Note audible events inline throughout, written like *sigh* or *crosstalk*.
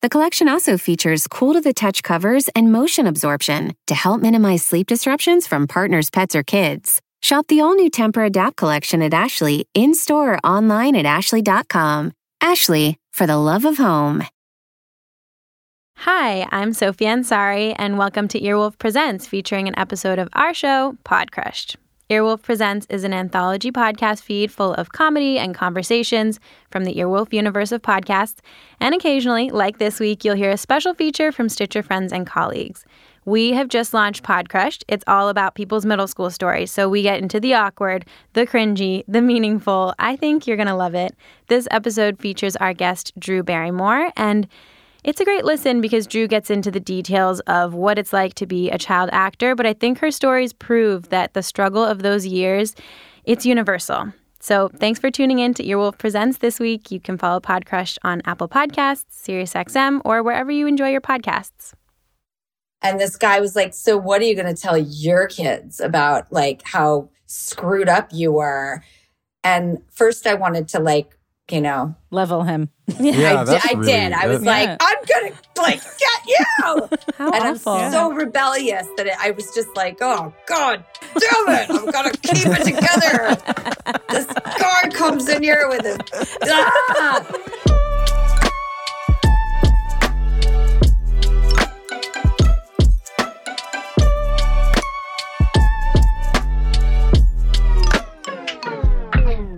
The collection also features cool to the touch covers and motion absorption to help minimize sleep disruptions from partners, pets, or kids. Shop the all new Tempur-Adapt collection at Ashley in store or online at ashley.com. Ashley, for the love of home. Hi, I'm Sophie Ansari, and welcome to Earwolf Presents, featuring an episode of our show, Pod Crushed. Earwolf Presents is an anthology podcast feed full of comedy and conversations from the Earwolf universe of podcasts. And occasionally, like this week, you'll hear a special feature from Stitcher friends and colleagues. We have just launched Pod Crushed. It's all about people's middle school stories. So we get into the awkward, the cringy, the meaningful. I think you're going to love it. This episode features our guest, Drew Barrymore. And it's a great listen because Drew gets into the details of what it's like to be a child actor, but I think her stories prove that the struggle of those years, it's universal. So thanks for tuning in to Earwolf Presents this week. You can follow Podcrush on Apple Podcasts, SiriusXM, or wherever you enjoy your podcasts. And this guy was like, "So what are you going to tell your kids about like how screwed up you were?" And first I wanted to like you know, level him. *laughs* Yeah, I, d- I really, did. I was like, I'm gonna like get you. *laughs* How and awful. I'm so rebellious that it, I was just like, oh god, damn it! I'm gonna keep it together. *laughs* this guy comes in here with his. Ah!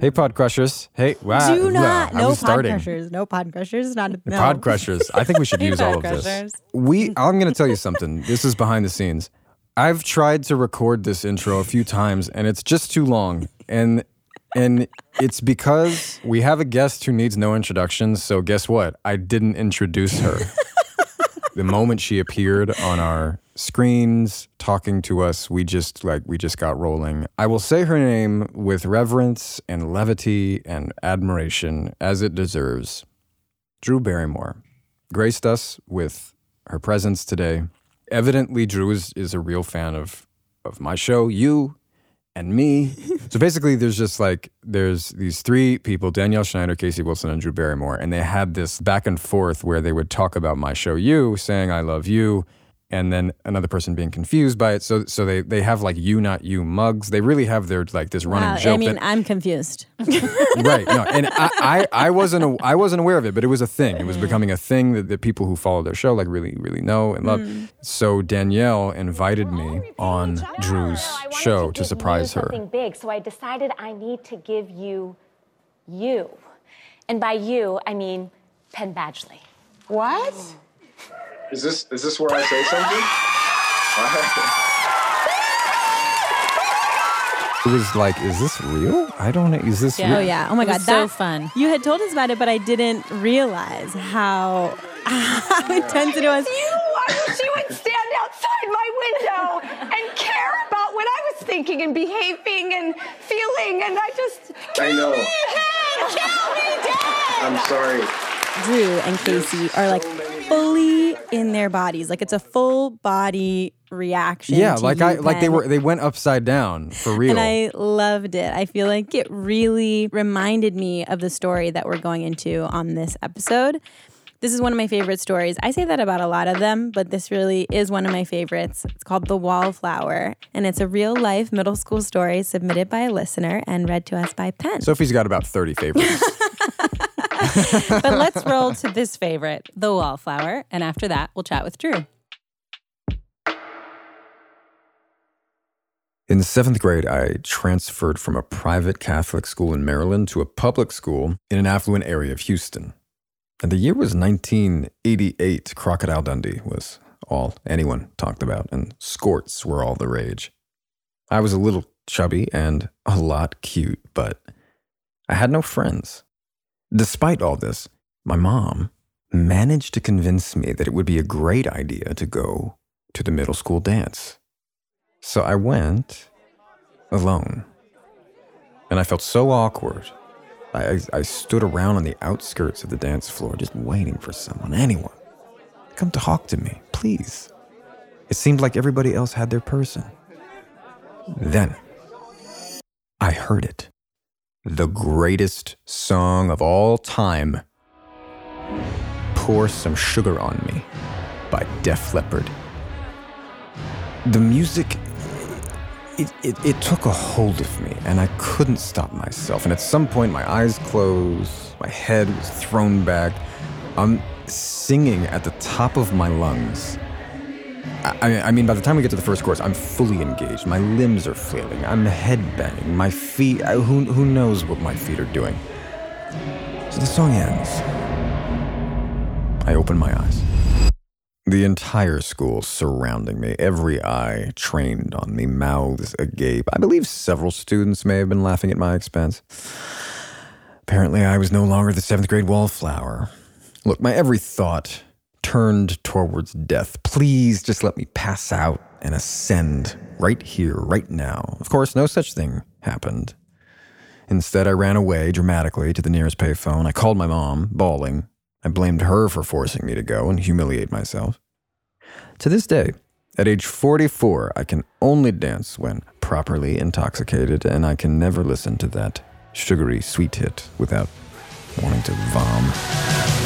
Hey, Pod Crushers. Hey, wow. Do not. Wow, no Pod starting. Crushers. No Pod Crushers. Not no. Pod Crushers. I think we should *laughs* use all of this. We. I'm going to tell you something. This is behind the scenes. I've tried to record this intro a few times, and it's just too long. And and it's because we have a guest who needs no introduction. So guess what? I didn't introduce her. *laughs* the moment she appeared on our screens talking to us. We just like we just got rolling. I will say her name with reverence and levity and admiration as it deserves. Drew barrymore graced us with her presence today. Evidently drew is, is a real fan of of my show you and me. *laughs* So basically there's just like there's these three people danielle schneider casey wilson and drew barrymore and they had this back and forth where they would talk about my show you saying i love you and then another person being confused by it. So so they they have like you not you mugs. They really have their like this running Wow, joke. I mean, that, I'm confused. *laughs* *laughs* right. No, and I, I I wasn't a, I wasn't aware of it, but it was a thing. It was mm. becoming a thing that the people who follow their show like really really know and love. Mm. So Danielle invited me on Drew's I show to to surprise her. Something big, so I decided I need to give you you. And by you, I mean Penn Badgley. What? Is this is this where I say something? *laughs* It was like, is this real? I don't know. Is this real? Oh yeah. Oh my It god. was so fun. You had told us about it, but I didn't realize how *laughs* how intense it was. You, I wish you would stand outside my window and care about what I was thinking and behaving and feeling, and I just. I know. Kill me, Dad! Kill me, Dad! I'm sorry. Drew and Casey are like fully in their bodies. Like it's a full body reaction. Yeah, like I like they were they went upside down for real. And I loved it. I feel like it really reminded me of the story that we're going into on this episode. This is one of my favorite stories. I say that about a lot of them, but this really is one of my favorites. It's called The Wallflower, and it's a real life middle school story submitted by a listener and read to us by Penn. Sophie's got about 30 favorites. *laughs* *laughs* But let's roll to this favorite, the wallflower. And after that, we'll chat with Drew. In seventh grade, I transferred from a private Catholic school in Maryland to a public school in an affluent area of Houston. And the year was 1988. Crocodile Dundee was all anyone talked about, and skorts were all the rage. I was a little chubby and a lot cute, but I had no friends. Despite all this, my mom managed to convince me that it would be a great idea to go to the middle school dance. So I went alone. And I felt so awkward. I, I, stood around on the outskirts of the dance floor just waiting for someone, anyone. Come talk to me, please. It seemed like everybody else had their person. Then I heard it. The greatest song of all time Pour Some Sugar on Me by Def Leppard. The music, it, it, it took a hold of me, and I couldn't stop myself. And at some point, my eyes closed, my head was thrown back. I'm singing at the top of my lungs. I, I, mean, by the time we get to the first course, I'm fully engaged. My limbs are flailing. I'm headbanging. My feet, who, who knows what my feet are doing? So the song ends. I open my eyes. The entire school surrounding me, every eye trained on me, mouths agape. I believe several students may have been laughing at my expense. Apparently, I was no longer the seventh grade wallflower. Look, my every thought turned towards death. Please just let me pass out and ascend right here, right now. Of course, no such thing happened. Instead, I ran away dramatically to the nearest payphone. I called my mom, bawling. I blamed her for forcing me to go and humiliate myself. To this day, at age 44, I can only dance when properly intoxicated, and I can never listen to that sugary sweet hit without wanting to vom.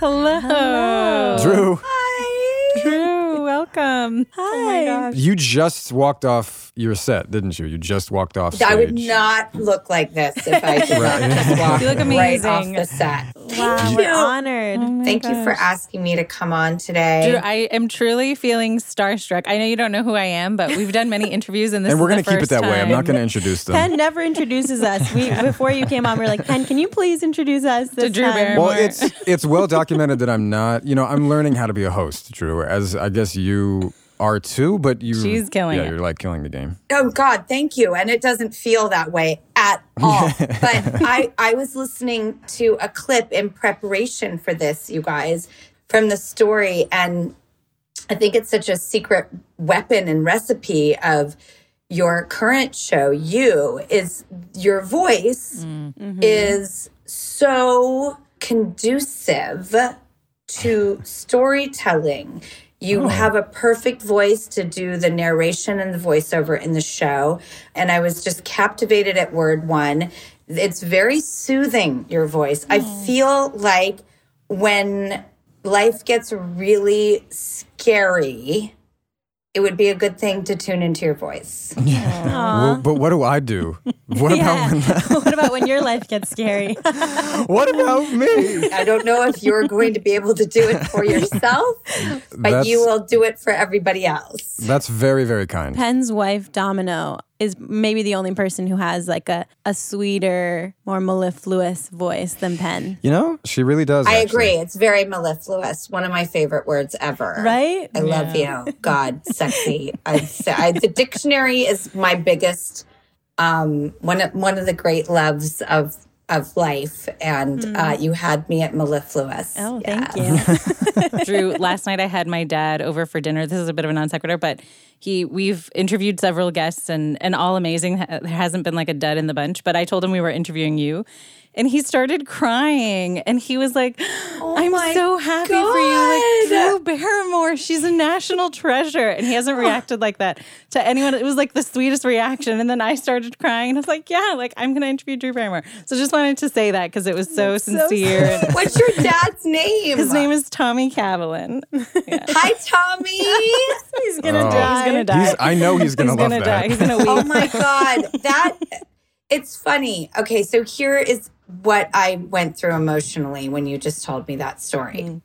Hello. Hello. Drew. Hi. Drew, welcome. Oh Hi. Oh you just walked off your set, didn't you? You just walked off stage. I would not look like this if I did Right. not just *laughs* walk You look right off amazing. the set. Wow, Thank we're you. honored. Oh Thank you for asking me to come on today. Drew, I am truly feeling starstruck. I know you don't know who I am, but we've done many *laughs* interviews, and this and we're going gonna keep it that way. I'm not going to introduce them. Penn never introduces us. We *laughs* before you came on, we are like, Penn, can you please introduce us this Drew time? Barrymore. Well, it's it's well documented that I'm not. You know, I'm learning how to be a host, Drew. As I guess you are too, but you. She's killing Yeah, it. you're like killing the game. Oh God, thank you. And it doesn't feel that way at *laughs* all. but I I was listening to a clip in preparation for this, you guys, from the story and I think it's such a secret weapon and recipe of your current show, you is your voice mm-hmm. is so conducive to storytelling. You oh. have a perfect voice to do the narration and the voiceover in the show. And I was just captivated at word one. It's very soothing, your voice. I hmm. feel like when life gets really scary, it would be a good thing to tune into your voice. Well, but what do I do? *laughs* What about when *laughs* what about when your life gets scary? *laughs* what about me? I don't know if you're going to be able to do it for yourself, but That's- you will do it for everybody else. That's very very kind. Penn's wife, Domino, is maybe the only person who has like a, a sweeter, more mellifluous voice than Penn. You know, she really does. I actually. agree. It's very mellifluous. One of my favorite words ever. Right? I love you. God, sexy. I'd say I, the dictionary is my biggest um one of one of the great loves of of life. And uh, you had me at mellifluous. Oh, Yeah. thank you. *laughs* Drew, last night I had my dad over for dinner. This is a bit of a non sequitur, but he we've interviewed several guests and and all amazing. There hasn't been like a dud in the bunch, but I told him we were interviewing you. And he started crying and he was like, oh I'm so happy for you. Like God. Drew Barrymore, she's a national treasure. And he hasn't *laughs* reacted like that to anyone. It was like the sweetest reaction. And then I started crying and I was like, Yeah, like I'm gonna interview Drew Barrymore. So just wanted to say that because it was so sincere. *laughs* And *laughs* What's your dad's name? his name is Tommy Cavalin. Hi, Tommy. He's gonna Oh. die. He's gonna die. He's, I know he's *laughs* gonna He's love gonna that. die. He's gonna *laughs* weep. oh my god that it's funny okay so here is what i went through emotionally when you just told me that story mm.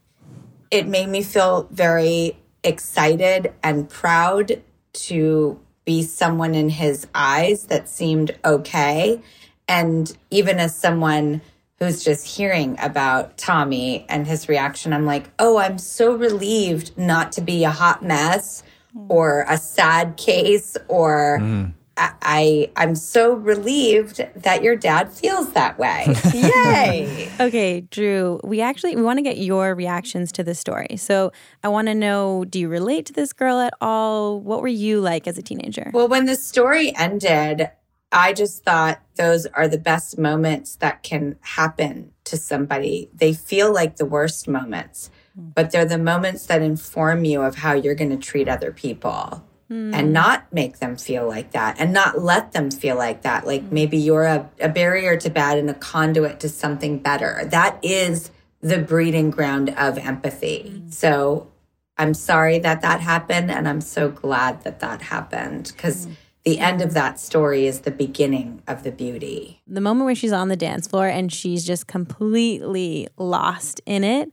it made me feel very excited and proud to be someone in his eyes that seemed okay. And even as someone who's just hearing about Tommy and his reaction, I'm like, oh, I'm so relieved not to be a hot mess or a sad case or. Mm. I I'm so relieved that your dad feels that way. *laughs* Yay. *laughs* okay, Drew, we actually we want to get your reactions to this story. So, I want to know do you relate to this girl at all? What were you like as a teenager? Well, when the story ended, I just thought those are the best moments that can happen to somebody. They feel like the worst moments, but they're the moments that inform you of how you're going to treat other people. Mm. And not make them feel like that and not let them feel like that. Like mm. maybe you're a, a barrier to bad and a conduit to something better. That is the breeding ground of empathy. Mm. So I'm sorry that that happened. And I'm so glad that that happened because the end of that story is the beginning of the beauty. The moment where she's on the dance floor and she's just completely lost in it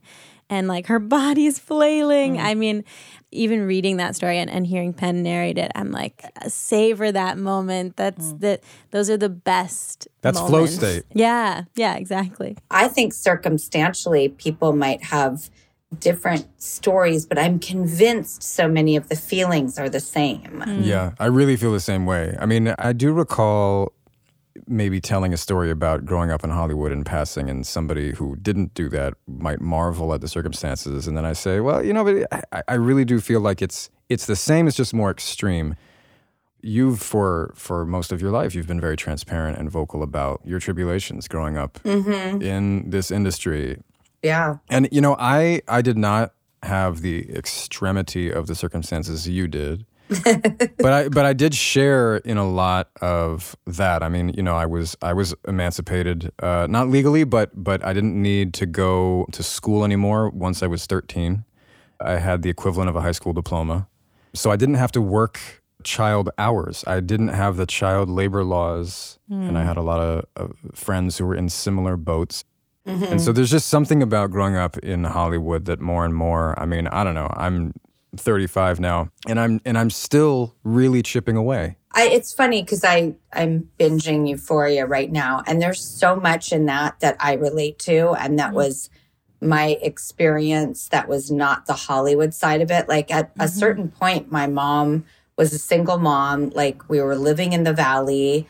and like her *laughs* body's flailing. Mm. I mean, even reading that story and, and hearing Penn narrate it, I'm like, savor that moment. That's mm. that those are the best. That's moments. flow state. Yeah, yeah, exactly. I think circumstantially people might have different stories, but I'm convinced so many of the feelings are the same. Mm. Yeah, I really feel the same way. I mean, I do recall maybe telling a story about growing up in Hollywood and passing, and somebody who didn't do that might marvel at the circumstances, and then I say, well, you know, but I, I really do feel like it's it's the same, it's just more extreme. You've for for most of your life, you've been very transparent and vocal about your tribulations growing up mm-hmm. in this industry yeah. And you know, I I did not have the extremity of the circumstances you did. *laughs* but I but I did share in a lot of that. I mean, you know, I was I was emancipated, uh, not legally, but but I didn't need to go to school anymore once I was 13. I had the equivalent of a high school diploma. So I didn't have to work child hours. I didn't have the child labor laws, mm. and I hmm. had a lot of, of friends who were in similar boats. Mm-hmm. And so there's just something about growing up in Hollywood that more and more, I mean, I don't know, I'm 35 now and I'm and I'm still really chipping away. I, it's funny because I I'm binging Euphoria right now, and there's so much in that that I relate to, and that mm-hmm. was my experience. That was not the Hollywood side of it. Like at mm-hmm. a certain point, my mom was a single mom. Like we were living in the valley,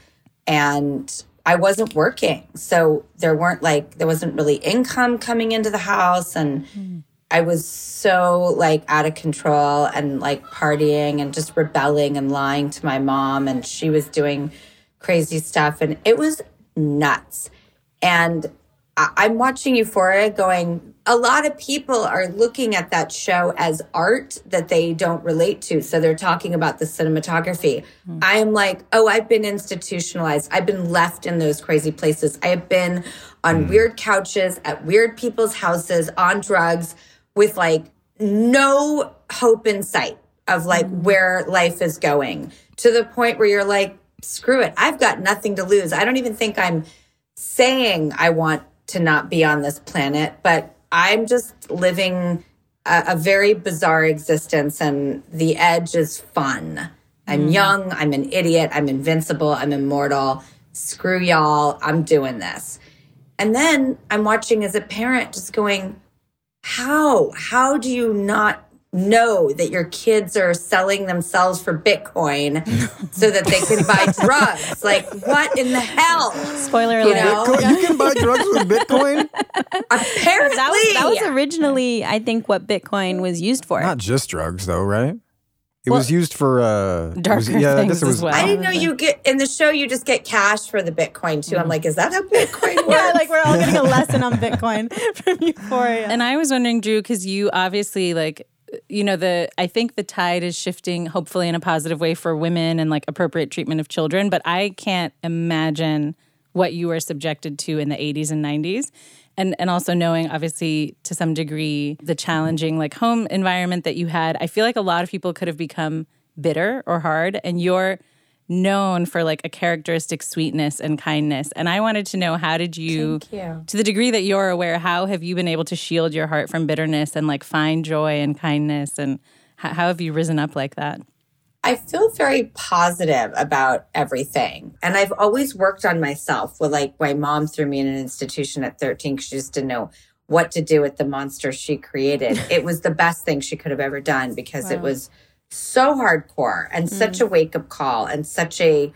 and I wasn't working. So there weren't like, there wasn't really income coming into the house. And mm. I was so like out of control and like partying and just rebelling and lying to my mom. And she was doing crazy stuff. And it was nuts. And I- I'm watching Euphoria going, a lot of people are looking at that show as art that they don't relate to. So they're talking about the cinematography. Mm. I am like, oh, I've been institutionalized. I've been left in those crazy places. I have been on mm. weird couches at weird people's houses on drugs with like no hope in sight of like mm. where life is going to the point where you're like, screw it. I've got nothing to lose. I don't even think I'm saying I want to not be on this planet, but I'm just living a, a very bizarre existence, and the edge is fun. I'm mm. young, I'm an idiot, I'm invincible, I'm immortal. Screw y'all, I'm doing this. And then I'm watching as a parent just going, how? How do you not know that your kids are selling themselves for Bitcoin *laughs* so that they can buy drugs. Like, what in the hell? Spoiler alert. You, know? you can buy drugs with Bitcoin? *laughs* Apparently. That was, that was originally, I think, what Bitcoin was used for. Not just drugs, though, right? It well, was used for uh darker was, yeah, things was, as well. I didn't know you get in the show. You just get cash for the Bitcoin too. I'm mm. like, is that how *laughs* Bitcoin works? yeah, like we're all getting a *laughs* lesson on Bitcoin *laughs* from Euphoria. And I was wondering, Drew, because you obviously like you know the i think the tide is shifting hopefully in a positive way for women and like appropriate treatment of children but i can't imagine what you were subjected to in the 80s and 90s and and also knowing obviously to some degree the challenging like home environment that you had i feel like a lot of people could have become bitter or hard and you're known for like a characteristic sweetness and kindness. And I wanted to know how did you, you, to the degree that you're aware, how have you been able to shield your heart from bitterness and like find joy and kindness? And how, how have you risen up like that? I feel very positive about everything. And I've always worked on myself. Well, like my mom threw me in an institution at 13 because she just didn't know what to do with the monster she created. *laughs* it was the best thing she could have ever done because wow. it was so hardcore and mm. such a wake up call and such a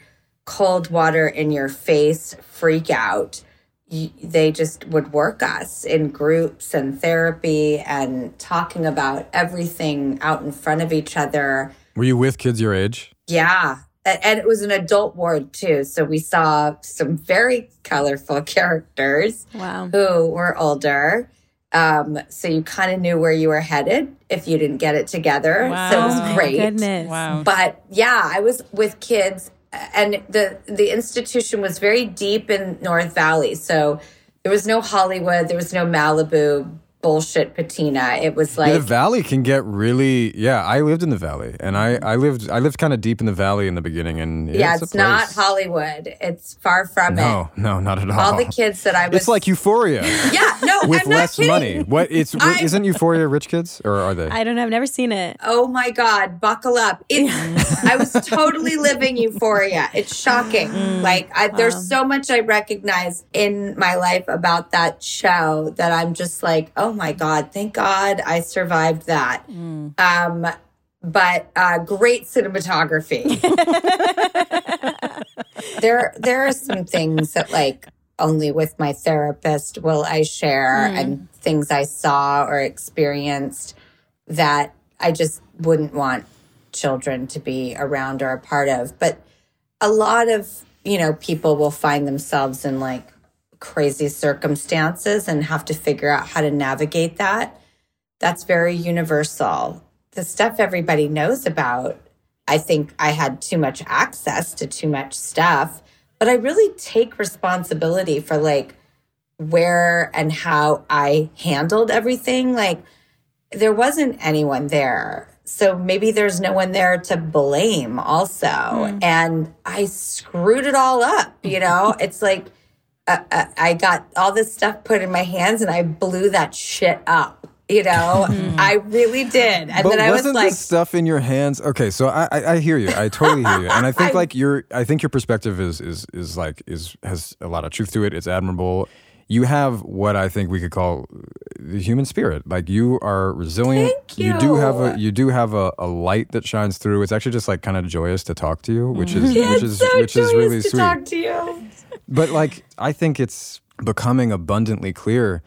cold water in your face freak out. They just would work us in groups and therapy and talking about everything out in front of each other. Were you with kids your age? Yeah. And it was an adult ward too. So we saw some very colorful *laughs* characters wow. who were older. Um, so you kind of knew where you were headed if you didn't get it together. Wow. So it was great. Goodness. Wow. But yeah, I was with kids and the the institution was very deep in North Valley. So there was no Hollywood, there was no Malibu, bullshit patina. It was like yeah, the valley can get really yeah. I lived in the valley, and I I lived I lived kind of deep in the valley in the beginning, and yeah, it's, it's not Hollywood. It's far from no, it. No, no, not at all. All the kids that I was, it's like Euphoria. *laughs* yeah, no, *laughs* with I'm less not money. What it's *laughs* I, isn't Euphoria rich kids or are they? I don't know. I've never seen it. Oh my god, buckle up! It's I was totally living Euphoria. It's shocking. Mm, like I, wow. there's so much I recognize in my life about that show that I'm just like, oh my God, thank God I survived that. Mm. Um, but uh, great cinematography. *laughs* there, there are some things that like only with my therapist will I share, mm. and things I saw or experienced that I just wouldn't want children to be around or a part of. But a lot of you know people will find themselves in like crazy circumstances and have to figure out how to navigate that. That's very universal. The stuff everybody knows about, I think I had too much access to too much stuff, but I really take responsibility for like where and how I handled everything. Like there wasn't anyone there. So maybe there's no one there to blame also. Mm. And I screwed it all up, you know? *laughs* it's like uh, uh, I got all this stuff put in my hands and I blew that shit up. You know, mm-hmm. *laughs* I really did. And but then I was like, stuff in your hands. Okay, so I, I, I hear you. I totally hear you. And I *laughs* think like your I think your perspective is is is like is has a lot of truth to it. It's admirable. You have what I think we could call the human spirit. Like you are resilient. You. you. do have a you do have a, a light that shines through. It's actually just like kind of joyous to talk to you, which *laughs* is yeah, which is so which is really to sweet. Talk to you. But like, I think it's becoming abundantly clear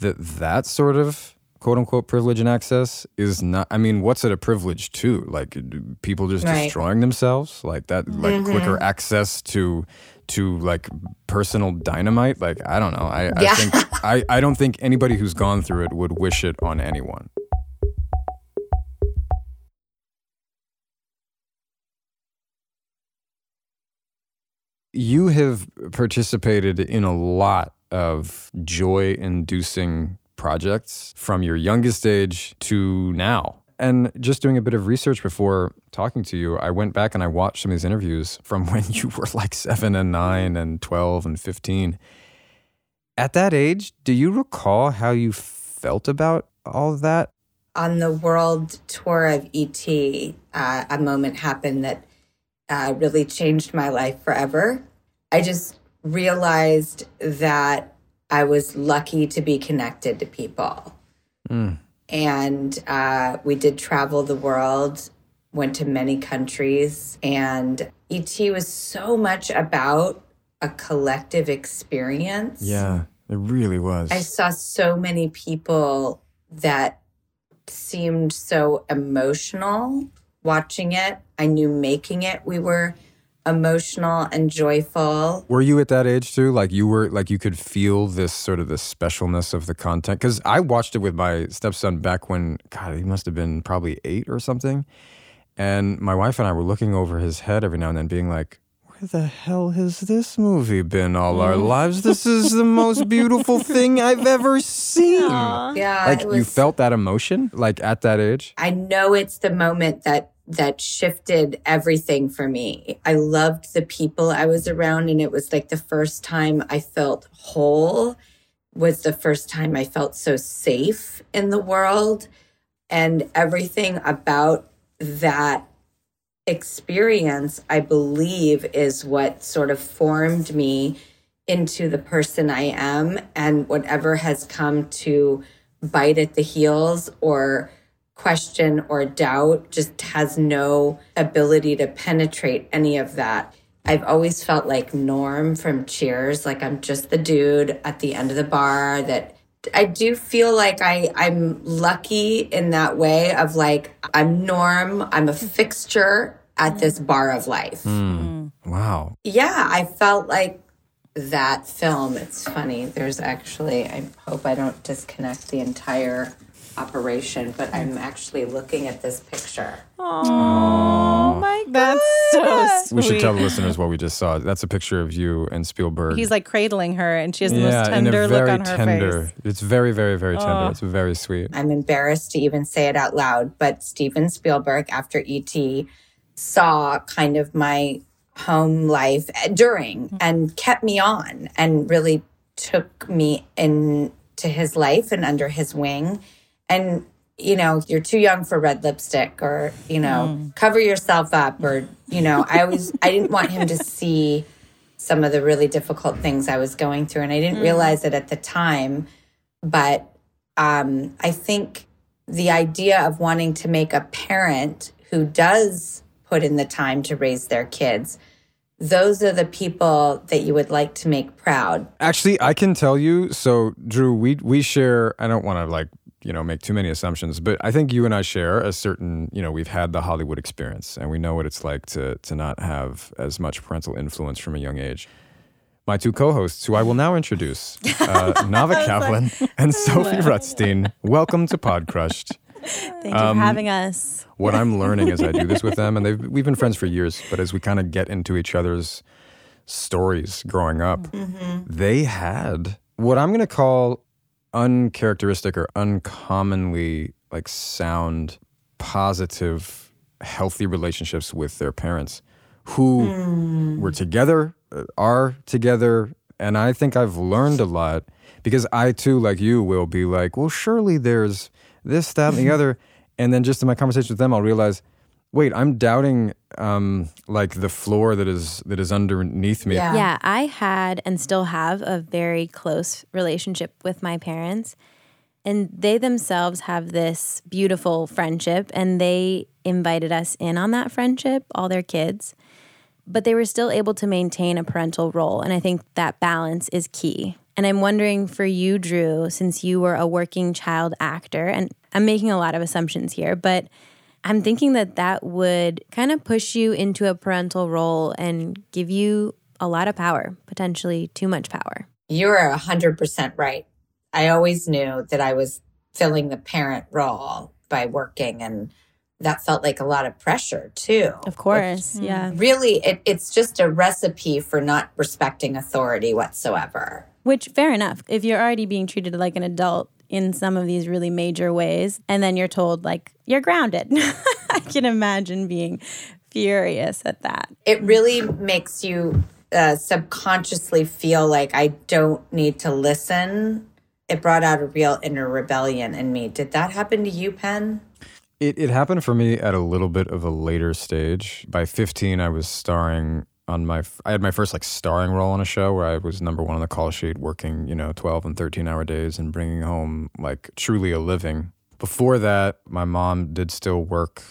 that that sort of quote unquote privilege and access is not i mean what's it a privilege to like people just right. destroying themselves like that like mm-hmm. quicker access to to like personal dynamite like i don't know i, yeah. I think *laughs* I, I don't think anybody who's gone through it would wish it on anyone you have participated in a lot of joy inducing projects from your youngest age to now. And just doing a bit of research before talking to you, I went back and I watched some of these interviews from *laughs* when you were like seven and nine and 12 and 15. At that age, do you recall how you felt about all of that? On the world tour of ET, uh, a moment happened that uh, really changed my life forever. I just realized that I was lucky to be connected to people. Mm. And uh, we did travel the world, went to many countries, and ET was so much about a collective experience. Yeah, it really was. I saw so many people that seemed so emotional watching it. I knew making it, we were emotional and joyful. Were you at that age too? Like you were like you could feel this sort of the specialness of the content cuz I watched it with my stepson back when god he must have been probably 8 or something. And my wife and I were looking over his head every now and then being like where the hell has this movie been all our mm. lives? This is the most beautiful *laughs* thing I've ever seen. Aww. Yeah. Like was, you felt that emotion like at that age? I know it's the moment that that shifted everything for me. I loved the people I was around and it was like the first time I felt whole was the first time I felt so safe in the world and everything about that experience, I believe, is what sort of formed me into the person I am. And whatever has come to bite at the heels or question or doubt just has no ability to penetrate any of that. I've always felt like Norm from Cheers, like I'm just the dude at the end of the bar that I do feel like I I'm lucky in that way of like I'm Norm, I'm a fixture at this bar of life. Mm. Wow. Yeah, I felt like that film. It's funny. There's actually I hope I don't disconnect the entire operation, but I'm actually looking at this picture. Oh my god. That's so sweet. We should tell the listeners what we just saw. That's a picture of you and Spielberg. He's like cradling her, and she has the yeah, most in tender a look very on her tender. face. It's very, very, very tender. Oh. It's very sweet. I'm embarrassed to even say it out loud, but Steven Spielberg, after E.T., saw kind of my home life during mm-hmm. and kept me on and really took me into his life and under his wing. And, you know, you're too young for red lipstick or, you know, cover yourself up or, you know, I always, I didn't want him to see some of the really difficult things I was going through. And I didn't realize it at the time. But um, I think the idea of wanting to make a parent who does put in the time to raise their kids, those are the people that you would like to make proud. Actually, I can tell you. So, Drew, we we share. I don't want to like you know make too many assumptions, but I think you and I share a certain. You know, we've had the Hollywood experience, and we know what it's like to to not have as much parental influence from a young age. My two co-hosts, who I will now introduce, *laughs* uh, Nava Kaplan and *laughs* Sophie Rutstein. Welcome to Pod Crushed. Thank you for having us. What I'm learning as I do this with them, and they've we've been friends for years, but as we kind of get into each other's stories growing up, they had what I'm going to call uncharacteristic or uncommonly like sound, positive, healthy relationships with their parents who were together, uh, are together. And I think I've learned a lot because I too, like you, will be like, well, surely there's this, that, and the *laughs* other. And then just in my conversation with them, I'll realize, wait, I'm doubting um, like the floor that is that is underneath me. Yeah. Yeah, I had and still have a very close relationship with my parents. And they themselves have this beautiful friendship, and they invited us in on that friendship, all their kids. But they were still able to maintain a parental role. And I think that balance is key. And I'm wondering for you, Drew, since you were a working child actor, and I'm making a lot of assumptions here, but I'm thinking that that would kind of push you into a parental role and give you a lot of power, potentially too much power. You're 100% right. I always knew that I was filling the parent role by working, and that felt like a lot of pressure too. Of course. Yeah. Hmm. Really, it, it's just a recipe for not respecting authority whatsoever. Which, fair enough. If you're already being treated like an adult in some of these really major ways, and then you're told, like, you're grounded, *laughs* I can imagine being furious at that. It really makes you uh, subconsciously feel like I don't need to listen. It brought out a real inner rebellion in me. Did that happen to you, Penn? It, it happened for me at a little bit of a later stage. By 15, I was starring on my, I had my first like starring role on a show where I was number one on the call sheet, working, you know, 12 and 13 hour days and bringing home like truly a living. Before that, my mom did still work.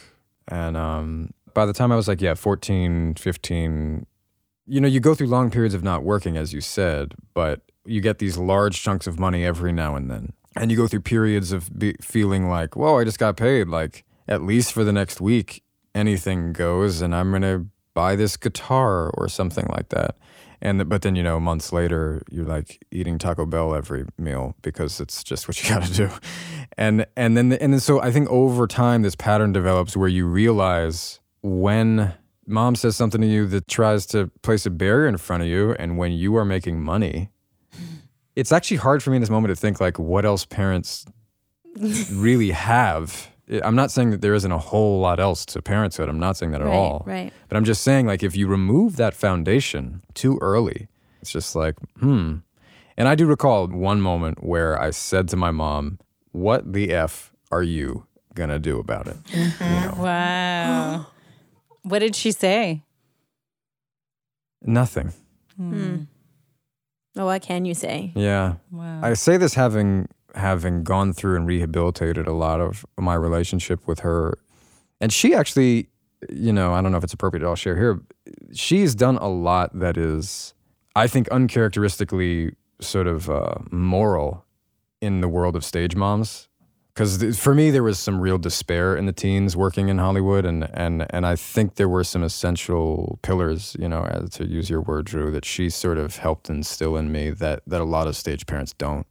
And um, by the time I was like, yeah, 14, 15, you know, you go through long periods of not working, as you said, but you get these large chunks of money every now and then. And you go through periods of be- feeling like, whoa, I just got paid. Like, at least for the next week, anything goes, and I'm to buy this guitar or something like that. And but then you know months later you're like eating Taco Bell every meal because it's just what you *laughs* got to do, and and then and then so I think over time this pattern develops where you realize when mom says something to you that tries to place a barrier in front of you, and when you are making money, mm-hmm. it's actually hard for me in this moment to think like what else parents *laughs* really have. I'm not saying that there isn't a whole lot else to parenthood. I'm not saying that at Right, all. right. But I'm just saying, like, if you remove that foundation too early, it's just like, hmm. And I do recall one moment where I said to my mom, What the F are you going to do about it? *laughs* Wow. *gasps* What did she say? Nothing. Hmm. Well, what can you say? Yeah. Wow. I say this having having gone through and rehabilitated a lot of my relationship with her. And she actually, you know, I don't know if it's appropriate I'll share here. She's done a lot that is, I think, uncharacteristically sort of uh, moral in the world of stage moms. Because for me, there was some real despair in the teens working in Hollywood, and and and I think there were some essential pillars, you know, as to use your word, Drew, that she sort of helped instill in me that that a lot of stage parents don't.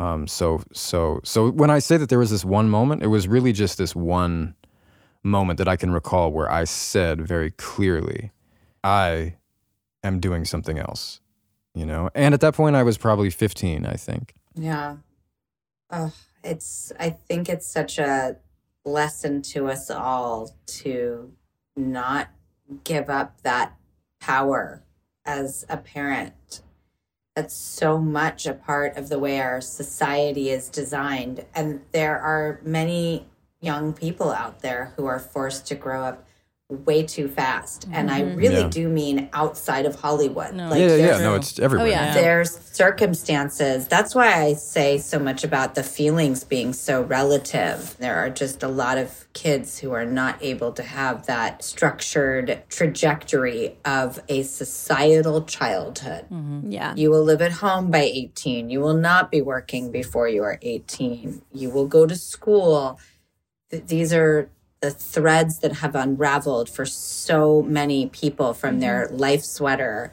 Um, so so so when I say that there was this one moment, it was really just this one moment that I can recall where I said very clearly, I am doing something else, you know. And at that point, I was probably 15, I think. Yeah. Oh, it's, I think it's such a lesson to us all to not give up that power as a parent that's so much a part of the way our society is designed. And there are many young people out there who are forced to grow up way too fast. And I mm-hmm. really Yeah. do mean outside of Hollywood. No. Like yeah, yeah, yeah. there's- No, it's everywhere. Oh, yeah. there's circumstances. That's why I say so much about the feelings being so relative. There are just a lot of kids who are not able to have that structured trajectory of a societal childhood. Mm-hmm. Yeah. You will live at home by 18. You will not be working before you are 18. You will go to school. Th- These are the threads that have unraveled for so many people from their mm-hmm. life sweater.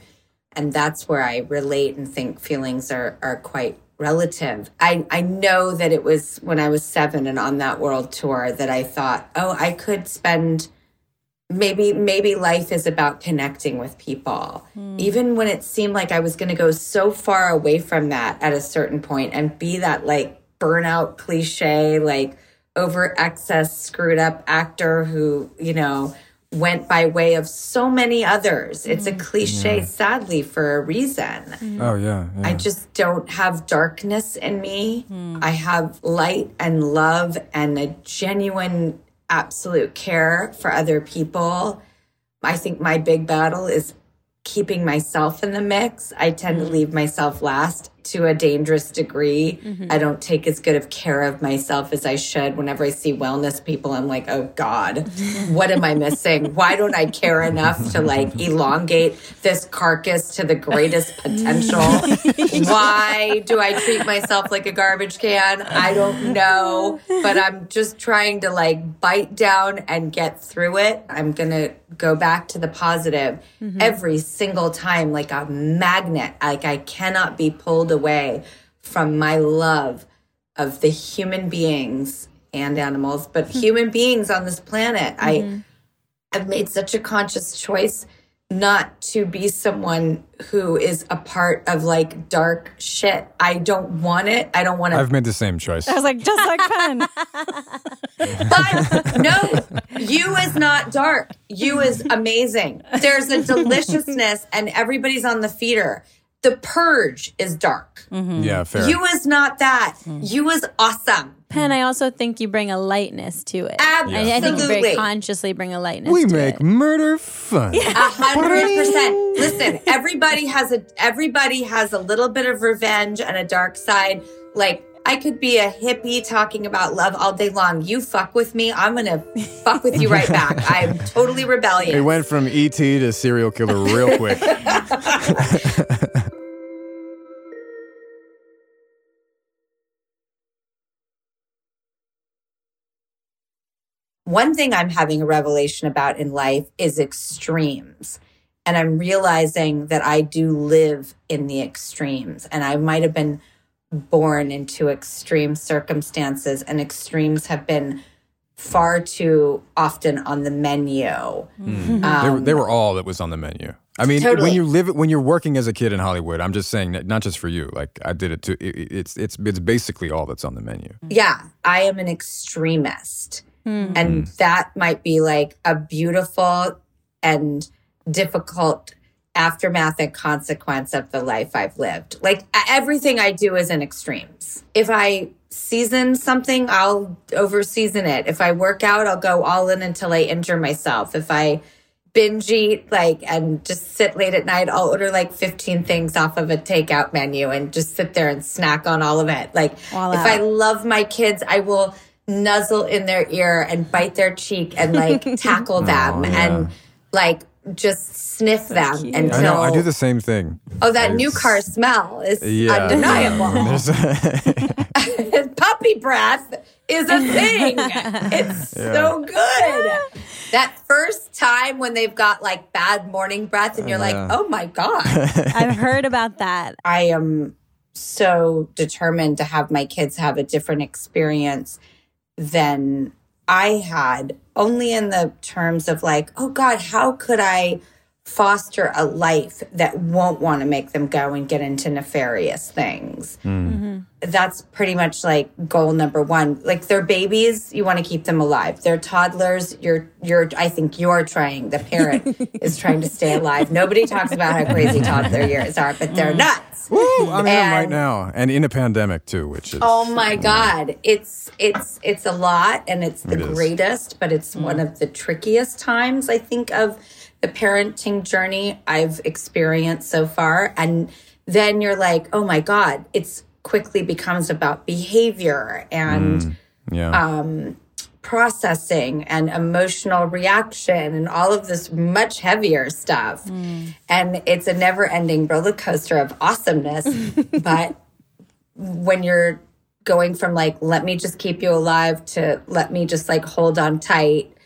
And that's where I relate and think feelings are, are quite relative. I, I know that it was when I was seven and on that world tour that I thought, oh, I could spend maybe maybe life is about connecting with people hmm. even when it seemed like i was going to go so far away from that at a certain point and be that like burnout cliche like over excess screwed up actor who you know went by way of so many others it's a mm. cliche sadly for a reason mm. Oh yeah. yeah. I just don't have darkness in me. Mm. I have light and love and a genuine, absolute care for other people. I think my big battle is keeping myself in the mix. I tend to leave myself last to a dangerous degree. Mm-hmm. I don't take as good of care of myself as I should. Whenever I see wellness people, I'm like, oh God, *laughs* what am I missing? Why don't I care enough to like elongate this carcass to the greatest potential? *laughs* Why do I treat myself like a garbage can? I don't know, but I'm just trying to like bite down and get through it. I'm going to go back to the positive mm-hmm. every single time like a magnet. Like I cannot be pulled away from my love of the human beings and animals, but hmm. human beings on this planet. I mm-hmm. I've made such a conscious choice not to be someone who is a part of like dark shit. I don't want it. I don't want to I've made the same choice. I was like, just like Penn. *laughs* But no, you is not dark. You is amazing. There's a deliciousness, and everybody's on the feeder. The purge is dark. Mm-hmm. Yeah, fair. You is not that. Mm-hmm. You is awesome. Penn, I also think you bring a lightness to it. Absolutely. I, I think you very consciously bring a lightness we to make it. murder fun. A hundred percent. Listen, everybody has a everybody has a little bit of revenge and a dark side. Like I could be a hippie talking about love all day long. You fuck with me, I'm gonna fuck with you right back. *laughs* I'm totally rebellious. It went from ET to serial killer real quick. *laughs* One thing I'm having a revelation about in life is extremes. And I'm realizing that I do live in the extremes. And I might have been born into extreme circumstances, and extremes have been far too often on the menu. Hmm. they, were, they um, were all that was on the menu. I mean, Totally. when you live, when you're working as a kid in Hollywood, I'm just saying not just for you. Like I did it too. It, it- it's it's it's basically all that's on the menu. Yeah, I am an extremist. Hmm. And hmm. that might be like a beautiful and difficult aftermath and consequence of the life I've lived. Like everything I do is in extremes. If I season something, I'll over season it. If I work out, I'll go all in until I injure myself. If I binge eat like and just sit late at night. I'll order like 15 things off of a takeout menu and just sit there and snack on all of it. Like Voila. if I love my kids, I will nuzzle in their ear and bite their cheek and like *laughs* tackle them oh, yeah. and like just sniff them until I know. I do the same thing. Oh, that I- new car smell is Yeah. undeniable. *laughs* There's- *laughs* Puppy breath is a thing. it's so good. That first time when they've got like bad morning breath and you're like, oh my God. I've heard about that. I am so determined to have my kids have a different experience than I had, only in the terms of like, oh God, how could I foster a life that won't want to make them go and get into nefarious things? Hmm. Mm-hmm. That's pretty much like goal number one. Like they're babies, you want to keep them alive. They're toddlers, you're you're I think you're trying, the parent *laughs* is trying to stay alive. Nobody talks about how crazy *laughs* toddler years are, but they're mm. nuts. Woo! I'm in right now, and in a pandemic too, which is. Oh my uh, god, it's it's it's a lot and it's the It greatest, but it's mm. one of the trickiest times I think of the parenting journey I've experienced so far and then you're like, "Oh my god, it's quickly becomes about behavior and mm, Yeah. Um, processing and emotional reaction and all of this much heavier stuff. Mm. And it's a never ending roller coaster of awesomeness. *laughs* but when you're going from like, let me just keep you alive to let me just like hold on tight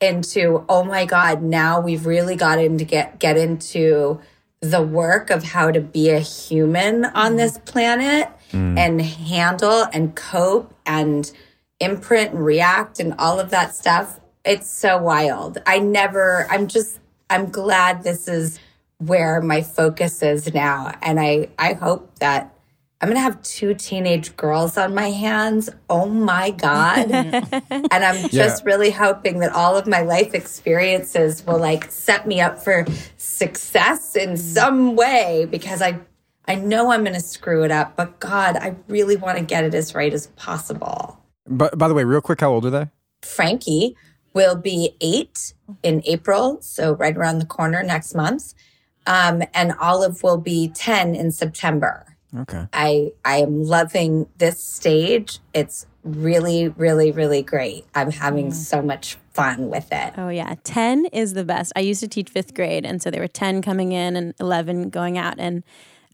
into, oh my God, now we've really got into get, get into the work of how to be a human on mm. this planet mm. and handle and cope and imprint and react and all of that stuff. It's so wild. I never, I'm just, I'm glad this is where my focus is now. And I, I hope that I'm going to have two teenage girls on my hands. Oh my God. *laughs* and I'm just Yeah. really hoping that all of my life experiences will like set me up for success in some way because I, I know I'm going to screw it up, but God, I really want to get it as right as possible. But by the way, real quick, how old are they? Frankie will be eight in April, so right around the corner next month. Um, and Olive will be 10 in September. Okay. I I am loving this stage. It's really, really, really great. I'm having so much fun with it. Oh yeah, 10 is the best. I used to teach 5th grade and so they were 10 coming in and 11 going out and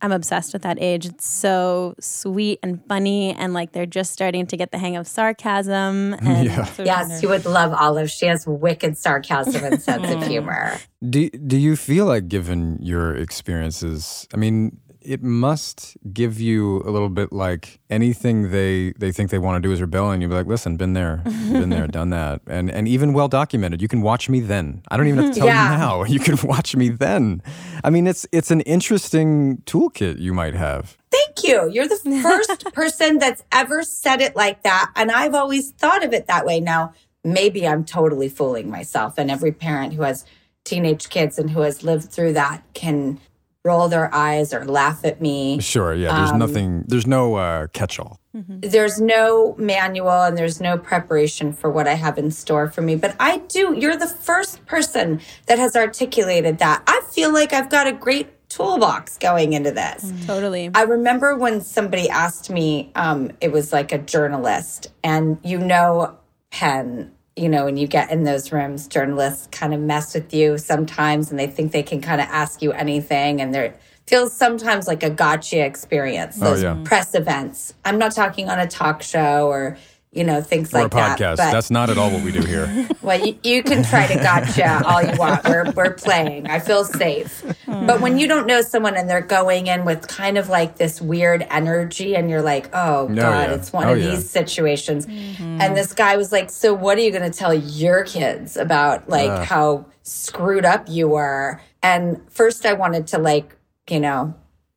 I'm obsessed with that age. It's so sweet and funny and like they're just starting to get the hang of sarcasm *laughs* and Yeah. Yes, you would love Olive. She has wicked sarcasm and *laughs* sense of humor. Do Do you feel like, given your experiences, I mean, it must give you a little bit like anything they they think they want to do is rebellion. you'd be like, "Listen, been there, been there, *laughs* done that," and and even well documented. You can watch me then. I don't even have to tell Yeah. you now. You can watch me then. I mean, it's it's an interesting toolkit you might have. Thank you. You're the *laughs* first person that's ever said it like that. And I've always thought of it that way. Now, maybe I'm totally fooling myself. And every parent who has teenage kids and who has lived through that can roll their eyes or laugh at me. Sure, yeah. There's nothing. There's no uh, catch-all. There's no manual and there's no preparation for what I have in store for me. But I do. You're the first person that has articulated that. I feel like I've got a great toolbox going into this. totally. I remember when somebody asked me, um, it was like a journalist, and you know, Penn, you know, when you get in those rooms, journalists kind of mess with you sometimes and they think they can kind of ask you anything. And there feels sometimes like a gotcha experience, Oh, those yeah. press events. I'm not talking on a talk show or, you know, things Or like a podcast. that. but- That's not at all what we do here. *laughs* well, you, you can try to gotcha all you want. We're, we're playing. I feel safe. But when you don't know someone and they're going in with kind of like this weird energy and you're like, oh, No, God, yeah. it's one Oh, of yeah. these situations. Mm-hmm. And this guy was like, so what are you going to tell your kids about like Ugh. how screwed up you were? And first I wanted to like, you know,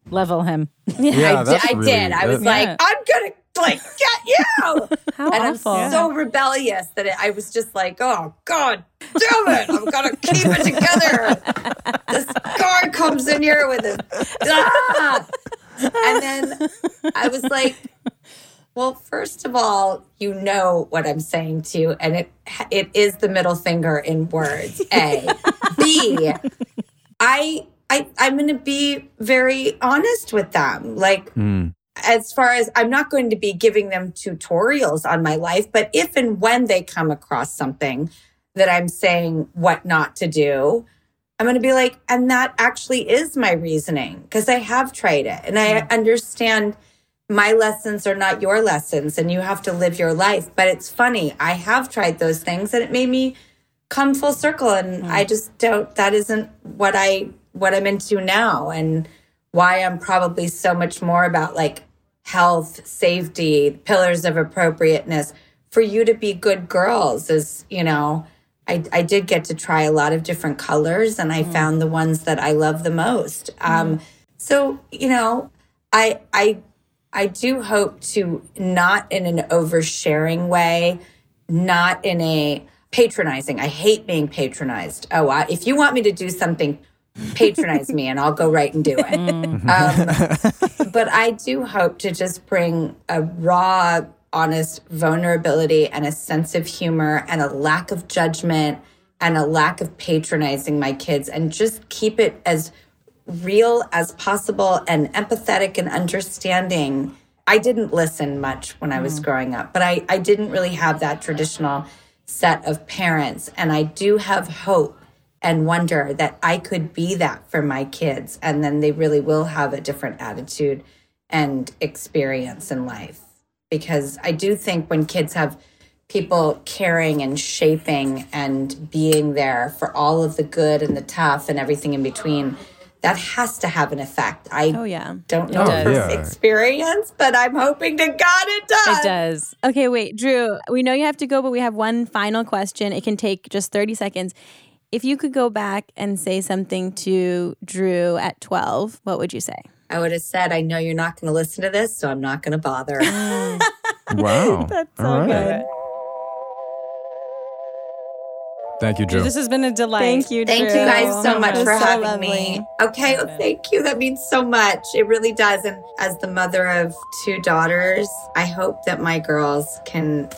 Level him. *laughs* Yeah, I, that's did, I really- did. I was that- like, Yeah. I'm gonna like get you. How and awful. I'm so rebellious that it, I was just like, oh god damn it, I'm gonna keep it together. this guy comes in here with his, ah! and then I was like, Well, first of all, you know what I'm saying to you, and it it is the middle finger in words. A, B. I I I'm going to be very honest with them. Like mm. As far as I'm not going to be giving them tutorials on my life, but if and when they come across something that I'm saying what not to do, I'm going to be like, and that actually is my reasoning because I have tried it and I mm. understand my lessons are not your lessons and you have to live your life. But it's funny, I have tried those things and it made me come full circle and mm. I just don't that isn't what I what I'm into now and why I'm probably so much more about like health, safety, pillars of appropriateness for you to be good girls is, you know, I, I did get to try a lot of different colors and I mm. found the ones that I love the most. Um, mm. so, you know, I I I do hope to not in an oversharing way, not in a patronizing. I hate being patronized. Oh, I, if you want me to do something, patronize me and I'll go right and do it. Mm-hmm. Um, *laughs* but I do hope to just bring a raw, honest vulnerability and a sense of humor and a lack of judgment and a lack of patronizing my kids and just keep it as real as possible and empathetic and understanding. I didn't listen much when I was mm. growing up, but I, I didn't really have that traditional set of parents. And I do have hope and wonder that I could be that for my kids. And then they really will have a different attitude and experience in life. Because I do think when kids have people caring and shaping and being there for all of the good and the tough and everything in between, that has to have an effect. I oh, yeah. don't know from yeah. experience, but I'm hoping to God it does. It does. Okay, wait, Drew, we know you have to go, but we have one final question. It can take just 30 seconds. If you could go back and say something to Drew at 12, what would you say? I would have said, I know you're not going to listen to this, so I'm not going to bother. Ah. *laughs* wow. *laughs* That's so All right. good. Thank you, Drew. This has been a delight. Thank you, Drew. Thank you guys so much for so having lovely. me. Okay, well, thank you. That means so much. It really does. And as the mother of two daughters, I hope that my girls can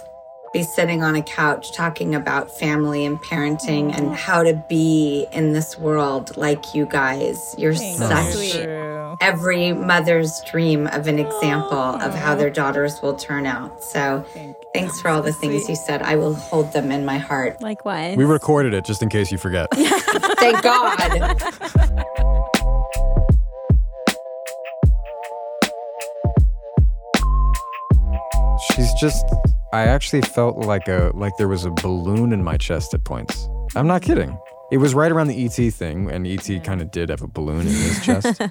be sitting on a couch talking about family and parenting and how to be in this world like you guys. You're Thank such you. every mother's dream of an example of how their daughters will turn out. So Thanks for all the things you said. I will hold them in my heart. Likewise. We recorded it just in case you forget. *laughs* Thank God. She's just I actually felt like a like there was a balloon in my chest at points. I'm not kidding. It was right around the ET thing, and ET kind of did have a balloon in his *laughs* chest.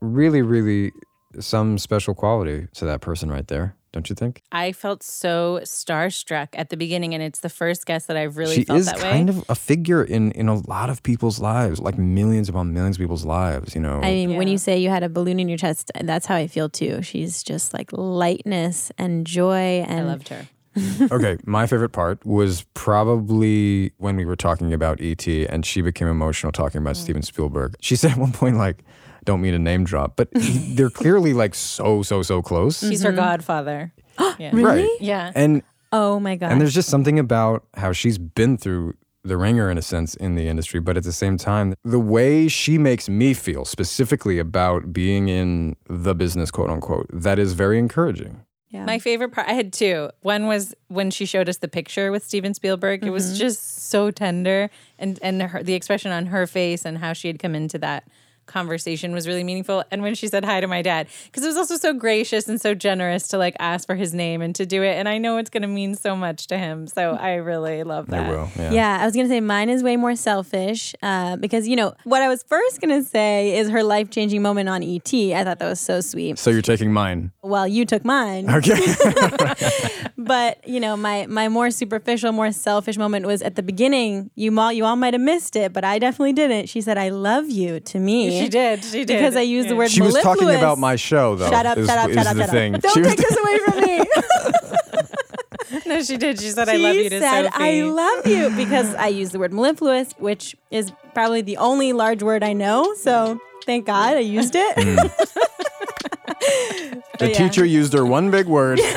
really, really some special quality to that person right there don't you think? I felt so starstruck at the beginning, and it's the first guest that I've really she felt that way. She is kind of a figure in in a lot of people's lives, like millions upon millions of people's lives. You know. I mean, yeah. when you say you had a balloon in your chest, that's how I feel too. She's just like lightness and joy, and I loved her. *laughs* okay, my favorite part was probably when we were talking about ET and she became emotional talking about mm. Steven Spielberg. She said at one point, like, don't mean to name drop, but *laughs* they're clearly like so, so, so close. She's her mm-hmm. godfather. *gasps* yeah. Really? Right. Yeah. And oh my god. And there's just something about how she's been through the ringer in a sense in the industry, but at the same time, the way she makes me feel specifically about being in the business, quote unquote, that is very encouraging. Yeah. My favorite part, I had two. One was when she showed us the picture with Steven Spielberg. Mm-hmm. It was mm-hmm. just so tender, and and her, the expression on her face and how she had come into that conversation was really meaningful. And when she said hi to my dad, because it was also so gracious and so generous to like ask for his name and to do it. And I know it's going to mean so much to him. So I really love that. I will. Yeah. yeah I was going to say mine is way more selfish uh, because, you know, what I was first going to say is her life changing moment on ET. I thought that was so sweet. So you're taking mine. Well, you took mine. Okay. *laughs* *laughs* but, you know, my, my more superficial, more selfish moment was at the beginning. You all, you all might have missed it, but I definitely didn't. She said, I love you to me. She did. She did. Because I used yeah. the word She was talking about my show, though. Shut up, is, shut up, is shut up, the shut thing. up. Don't she take was, this away from me. *laughs* no, she did. She said, "I love you." To said, Sophie. "I love you" because I used the word mellifluous, which is probably the only large word I know. So thank God I used it. Mm. *laughs* the yeah. teacher used her one big word. *laughs*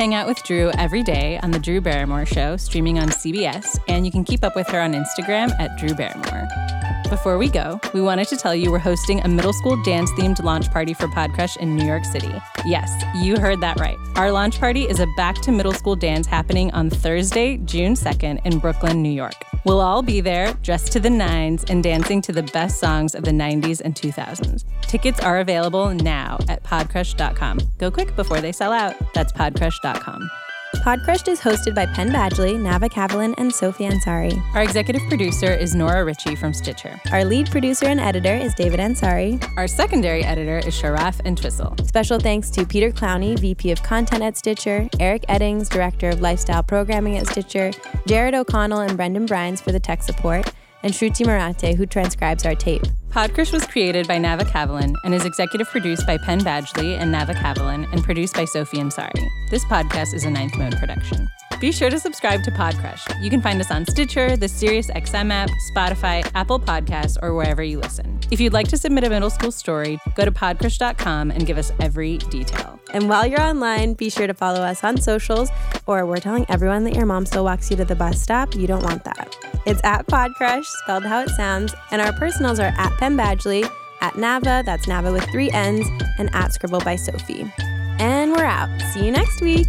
hang out with Drew every day on The Drew Barrymore Show, streaming on CBS, and you can keep up with her on Instagram at Drew Barrymore. Before we go, we wanted to tell you we're hosting a middle school dance themed launch party for Podcrushed in New York City. Yes, you heard that right. Our launch party is a back to middle school dance happening on Thursday, June 2nd in Brooklyn, New York. We'll all be there, dressed to the nines, and dancing to the best songs of the 90s and 2000s. Tickets are available now at podcrushed.com. Go quick before they sell out. That's podcrushed.com. Podcrushed is hosted by Penn Badgley, Nava Kavelin, and Sophie Ansari. Our executive producer is Nora Ritchie from Stitcher. Our lead producer and editor is David Ansari. Our secondary editor is Sharaf and Twistle. Special thanks to Peter Clowney, VP of Content at Stitcher, Eric Eddings, Director of Lifestyle Programming at Stitcher, Jared O'Connell and Brendan Brines for the tech support, and Shruti Marate, who transcribes our tape. Podcrushed was created by Nava Kavelin and is executive produced by Penn Badgley and Nava Kavelin and produced by Sophie Ansari. This podcast is a Ninth Mode production. Be sure to subscribe to Podcrushed. You can find us on Stitcher, the SiriusXM app, Spotify, Apple Podcasts, or wherever you listen. If you'd like to submit a middle school story, go to podcrushed.com and give us every detail. And while you're online, be sure to follow us on socials, or we're telling everyone that your mom still walks you to the bus stop. You don't want that. It's at Podcrushed, spelled how it sounds, and our personals are at Penn Badgley, at Nava, that's Nava with three N's, and at Scribble by Sophie. And we're out. See you next week.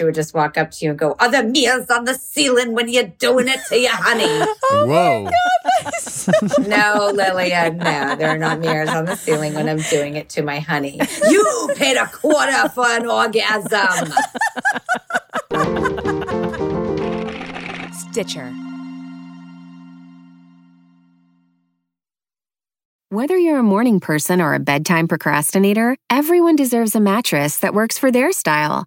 She would just walk up to you and go, Are there mirrors on the ceiling when you're doing it to your honey? *laughs* oh Whoa. no, Lillian, no, there are not mirrors on the ceiling when I'm doing it to my honey. You paid a quarter for an orgasm. Stitcher. Whether you're a morning person or a bedtime procrastinator, everyone deserves a mattress that works for their style